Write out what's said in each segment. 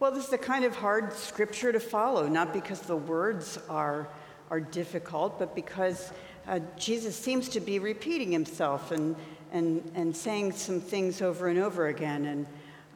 Well, this is a kind of hard scripture to follow, not because the words are, are difficult, but because uh, Jesus seems to be repeating himself and, and, and saying some things over and over again. And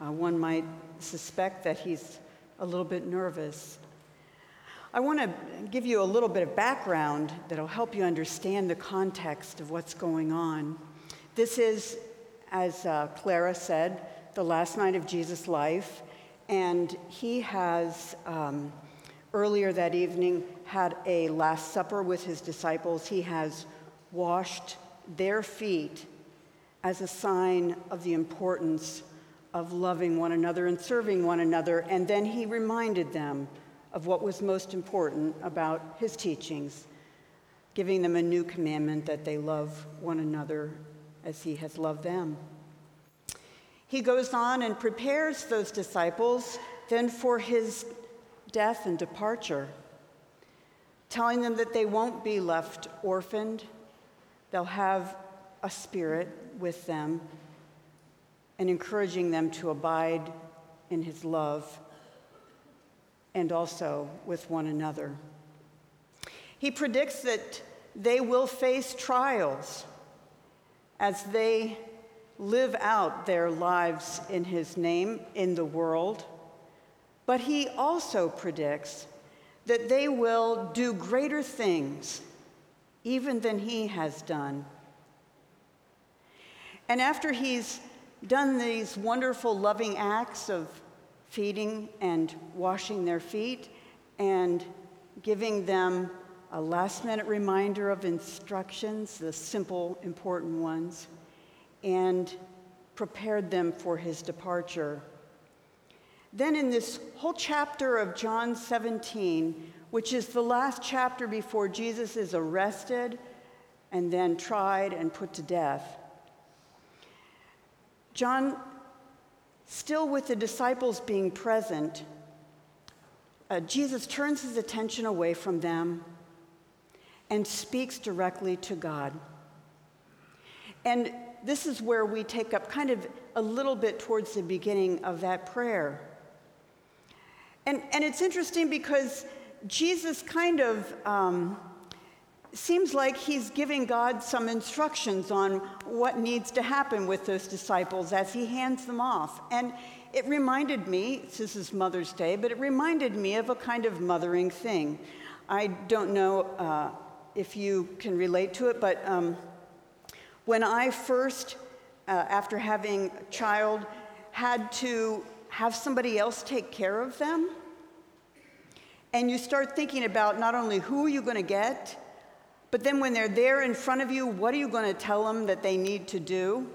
uh, one might suspect that he's a little bit nervous. I want to give you a little bit of background that'll help you understand the context of what's going on. This is, as uh, Clara said, the last night of Jesus' life, and he has um, earlier that evening had a Last Supper with his disciples. He has washed their feet as a sign of the importance of loving one another and serving one another. And then he reminded them of what was most important about his teachings, giving them a new commandment that they love one another as he has loved them. He goes on and prepares those disciples then for his death and departure, telling them that they won't be left orphaned, they'll have a spirit with them and encouraging them to abide in his love and also with one another. He predicts that they will face trials as they live out their lives in his name in the world, but he also predicts that they will do greater things even than he has done. And after he's done these wonderful, loving acts of feeding and washing their feet and giving them a last minute reminder of instructions, the simple, important ones, and prepared them for his departure. Then, in this whole chapter of John 17, which is the last chapter before Jesus is arrested and then tried and put to death, John, still with the disciples being present, uh, Jesus turns his attention away from them and speaks directly to God. And this is where we take up kind of a little bit towards the beginning of that prayer. And, and it's interesting because Jesus kind of um, seems like he's giving God some instructions on what needs to happen with those disciples as he hands them off. And it reminded me, this is Mother's Day, but it reminded me of a kind of mothering thing. I don't know uh, if you can relate to it, but um, when I first, uh, after having a child, had to have somebody else take care of them, and you start thinking about not only who are you going to get, but then when they're there in front of you, what are you going to tell them that they need to do?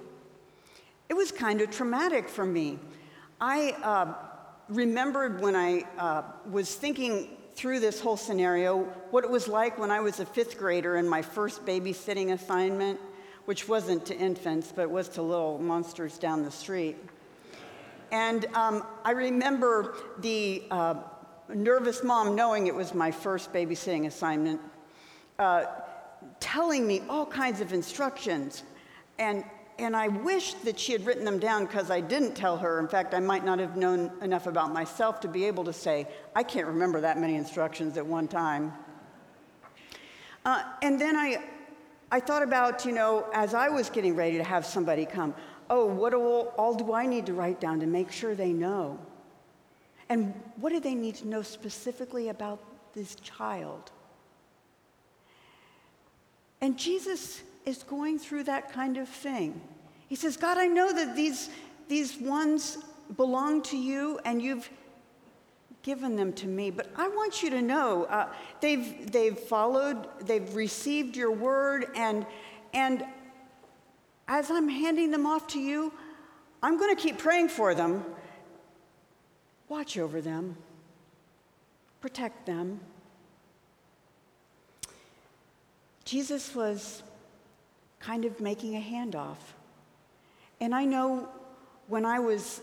It was kind of traumatic for me. I uh, remembered when I uh, was thinking through this whole scenario what it was like when I was a fifth grader in my first babysitting assignment, which wasn't to infants, but was to little monsters down the street. And um, I remember the uh, nervous mom knowing it was my first babysitting assignment uh, telling me all kinds of instructions. And, and I wished that she had written them down because I didn't tell her. In fact, I might not have known enough about myself to be able to say, I can't remember that many instructions at one time. Uh, and then I, I thought about, you know, as I was getting ready to have somebody come, oh, what all, all do I need to write down to make sure they know? And what do they need to know specifically about this child? And Jesus is going through that kind of thing. He says, God, I know that these, these ones belong to you and you've given them to me, but I want you to know uh, they've, they've followed, they've received your word, and, and as I'm handing them off to you, I'm going to keep praying for them. Watch over them, protect them. Jesus was kind of making a handoff. And I know when I was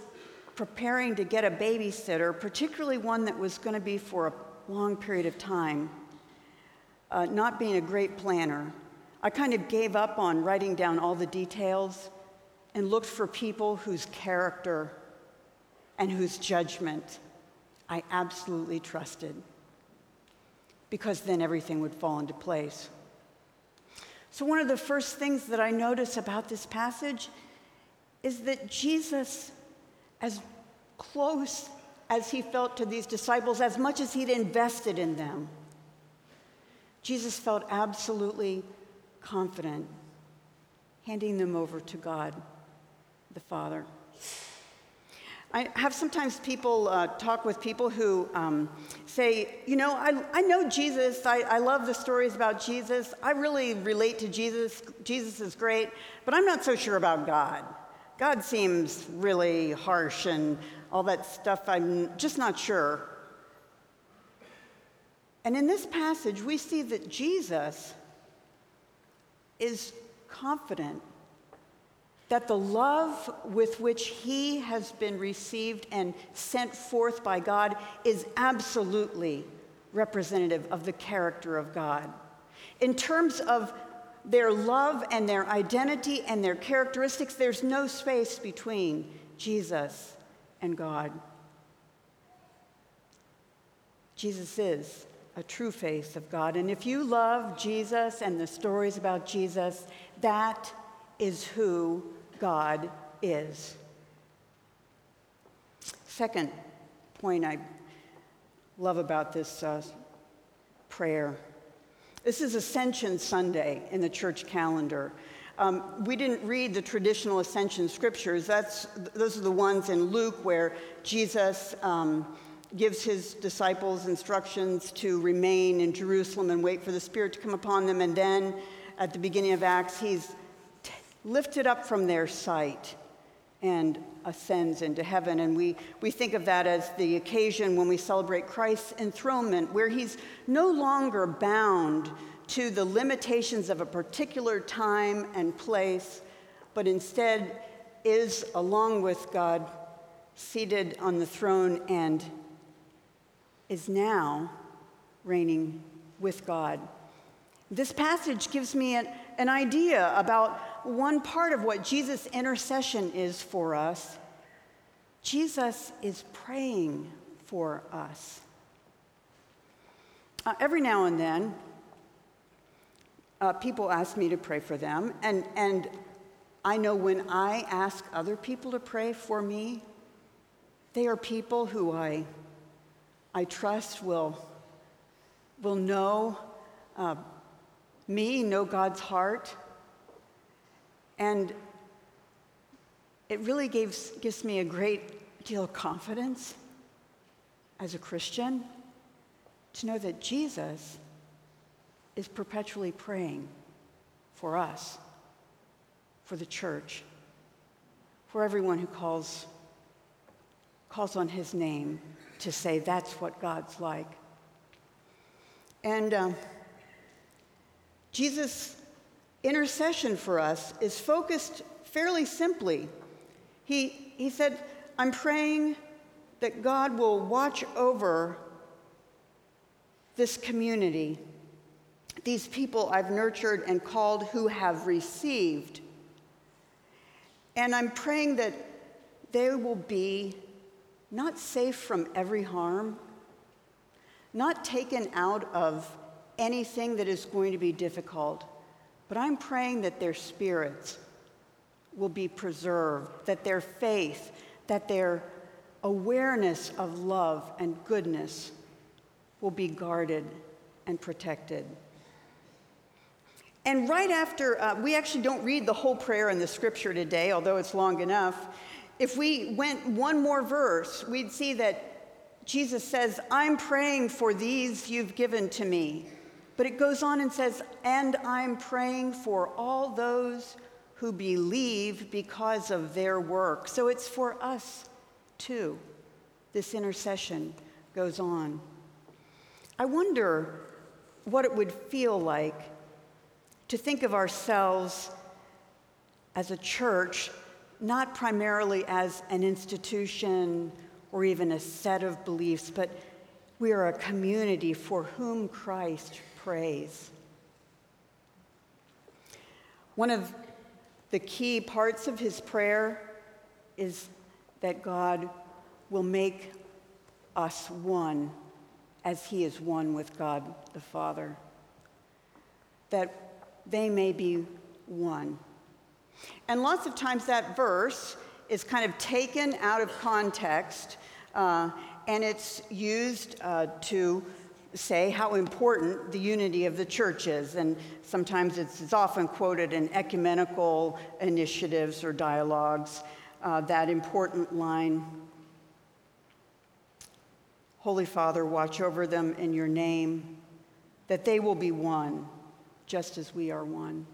preparing to get a babysitter, particularly one that was going to be for a long period of time, uh, not being a great planner, I kind of gave up on writing down all the details and looked for people whose character and whose judgment I absolutely trusted because then everything would fall into place. So, one of the first things that I notice about this passage is that Jesus, as close as he felt to these disciples, as much as he'd invested in them, Jesus felt absolutely confident handing them over to God the Father. I have sometimes people uh, talk with people who um, say, you know, I, I know Jesus. I, I love the stories about Jesus. I really relate to Jesus. Jesus is great, but I'm not so sure about God. God seems really harsh and all that stuff. I'm just not sure. And in this passage, we see that Jesus is confident that the love with which he has been received and sent forth by God is absolutely representative of the character of God. In terms of their love and their identity and their characteristics, there's no space between Jesus and God. Jesus is a true face of God. And if you love Jesus and the stories about Jesus, that is who God is. Second point I love about this uh, prayer this is Ascension Sunday in the church calendar. Um, we didn't read the traditional ascension scriptures. That's, those are the ones in Luke where Jesus um, gives his disciples instructions to remain in Jerusalem and wait for the Spirit to come upon them. And then at the beginning of Acts, he's lifted up from their sight and ascends into heaven. And we, we think of that as the occasion when we celebrate Christ's enthronement, where he's no longer bound to the limitations of a particular time and place, but instead is, along with God, seated on the throne and is now reigning with God. This passage gives me an, an idea about one part of what Jesus' intercession is for us. Jesus is praying for us. Uh, every now and then, uh, people ask me to pray for them, and, and I know when I ask other people to pray for me, they are people who I, I trust will, will know uh, me, know God's heart, and it really gives, gives me a great deal of confidence as a Christian to know that Jesus is perpetually praying for us, for the church, for everyone who calls, calls on his name to say that's what God's like. And um, Jesus intercession for us is focused fairly simply. He, he said, I'm praying that God will watch over this community, these people I've nurtured and called who have received. And I'm praying that they will be not safe from every harm, not taken out of anything that is going to be difficult but I'm praying that their spirits will be preserved, that their faith, that their awareness of love and goodness will be guarded and protected. And right after, uh, we actually don't read the whole prayer in the scripture today, although it's long enough. If we went one more verse, we'd see that Jesus says, I'm praying for these you've given to me. But it goes on and says, And I'm praying for all those who believe because of their work. So it's for us too. This intercession goes on. I wonder what it would feel like to think of ourselves as a church, not primarily as an institution or even a set of beliefs, but we are a community for whom Christ prays. One of the key parts of his prayer is that God will make us one as he is one with God the Father, that they may be one. And lots of times that verse is kind of taken out of context uh, and it's used uh, to say how important the unity of the church is. And sometimes it's, it's often quoted in ecumenical initiatives or dialogues, uh, that important line Holy Father, watch over them in your name, that they will be one, just as we are one.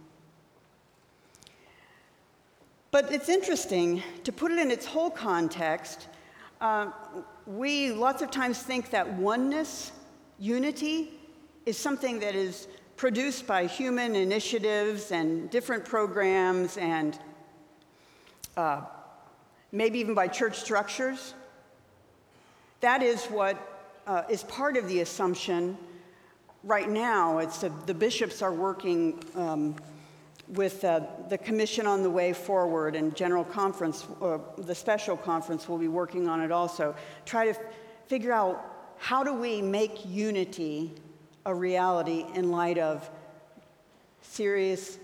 But it's interesting to put it in its whole context. Uh, we lots of times think that oneness, unity, is something that is produced by human initiatives and different programs and uh, maybe even by church structures. That is what uh, is part of the assumption right now. It's the bishops are working um, with uh, the Commission on the Way Forward and General Conference, uh, the special conference will be working on it also. Try to f- figure out how do we make unity a reality in light of serious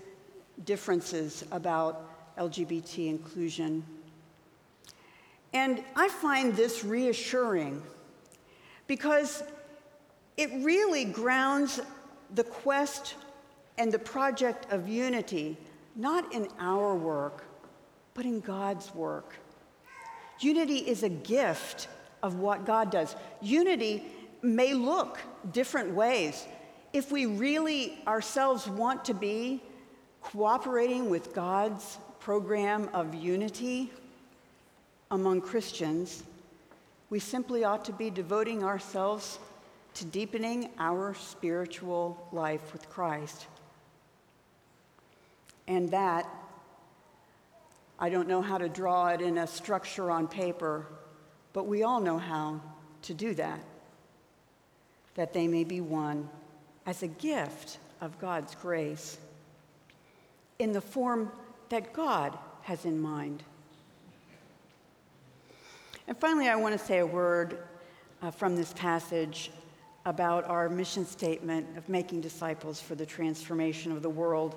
differences about LGBT inclusion. And I find this reassuring because it really grounds the quest and the project of unity, not in our work, but in God's work. Unity is a gift of what God does. Unity may look different ways. If we really ourselves want to be cooperating with God's program of unity among Christians, we simply ought to be devoting ourselves to deepening our spiritual life with Christ. And that, I don't know how to draw it in a structure on paper, but we all know how to do that. That they may be one as a gift of God's grace in the form that God has in mind. And finally, I want to say a word uh, from this passage about our mission statement of making disciples for the transformation of the world.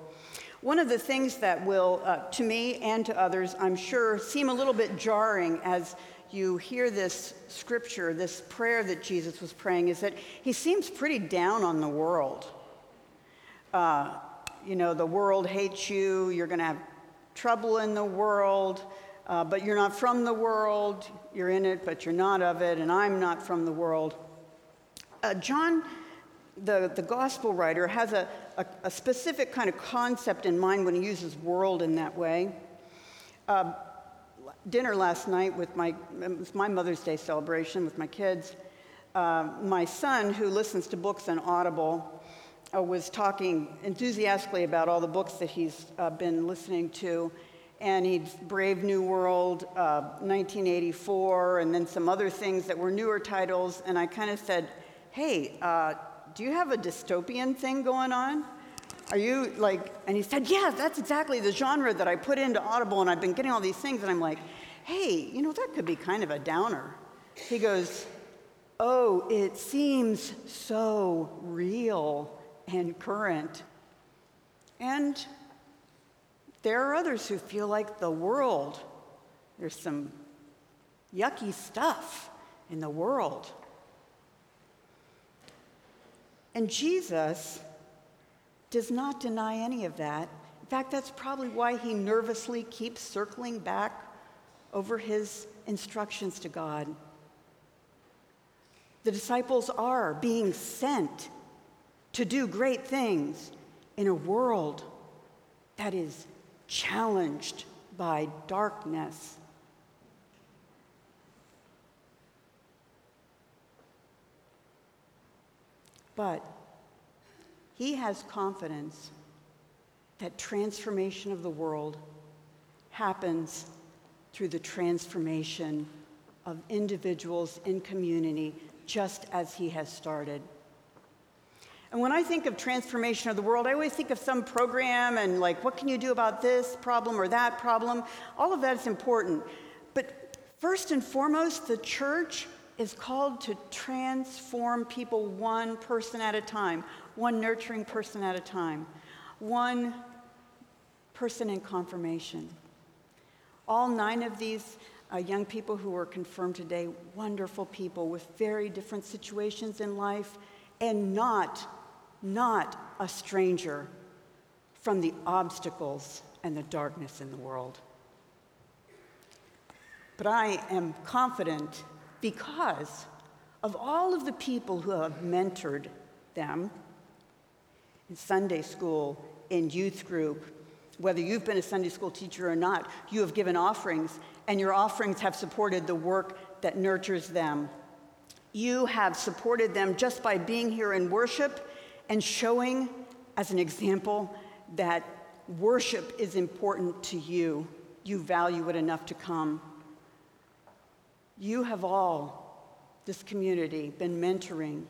One of the things that will, uh, to me and to others, I'm sure, seem a little bit jarring as you hear this scripture, this prayer that Jesus was praying, is that he seems pretty down on the world. Uh, you know, the world hates you, you're going to have trouble in the world, uh, but you're not from the world, you're in it, but you're not of it, and I'm not from the world. Uh, John the, the gospel writer has a, a, a, specific kind of concept in mind when he uses world in that way. Dinner last night with my, it was my Mother's Day celebration with my kids. Uh, my son, who listens to books on Audible, uh, was talking enthusiastically about all the books that he's uh, been listening to. And he'd Brave New World, 1984, uh, and then some other things that were newer titles. And I kind of said, hey, uh, do you have a dystopian thing going on? Are you like, and he said, Yeah, that's exactly the genre that I put into Audible, and I've been getting all these things. And I'm like, Hey, you know, that could be kind of a downer. He goes, Oh, it seems so real and current. And there are others who feel like the world, there's some yucky stuff in the world. And Jesus does not deny any of that. In fact, that's probably why he nervously keeps circling back over his instructions to God. The disciples are being sent to do great things in a world that is challenged by darkness. But he has confidence that transformation of the world happens through the transformation of individuals in community, just as he has started. And when I think of transformation of the world, I always think of some program and like, what can you do about this problem or that problem? All of that is important. But first and foremost, the church is called to transform people one person at a time, one nurturing person at a time, one person in confirmation. All nine of these uh, young people who were confirmed today, wonderful people with very different situations in life, and not, not a stranger from the obstacles and the darkness in the world. But I am confident because of all of the people who have mentored them in Sunday school, in youth group, whether you've been a Sunday school teacher or not, you have given offerings, and your offerings have supported the work that nurtures them. You have supported them just by being here in worship and showing as an example that worship is important to you. You value it enough to come. You have all, this community, been mentoring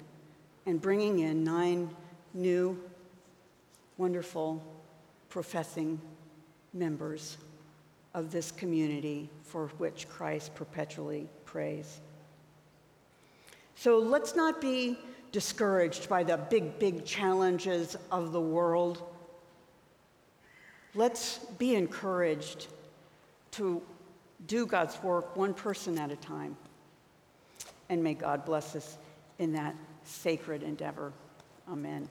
and bringing in nine new, wonderful, professing members of this community for which Christ perpetually prays. So let's not be discouraged by the big, big challenges of the world. Let's be encouraged to do God's work one person at a time. And may God bless us in that sacred endeavor. Amen.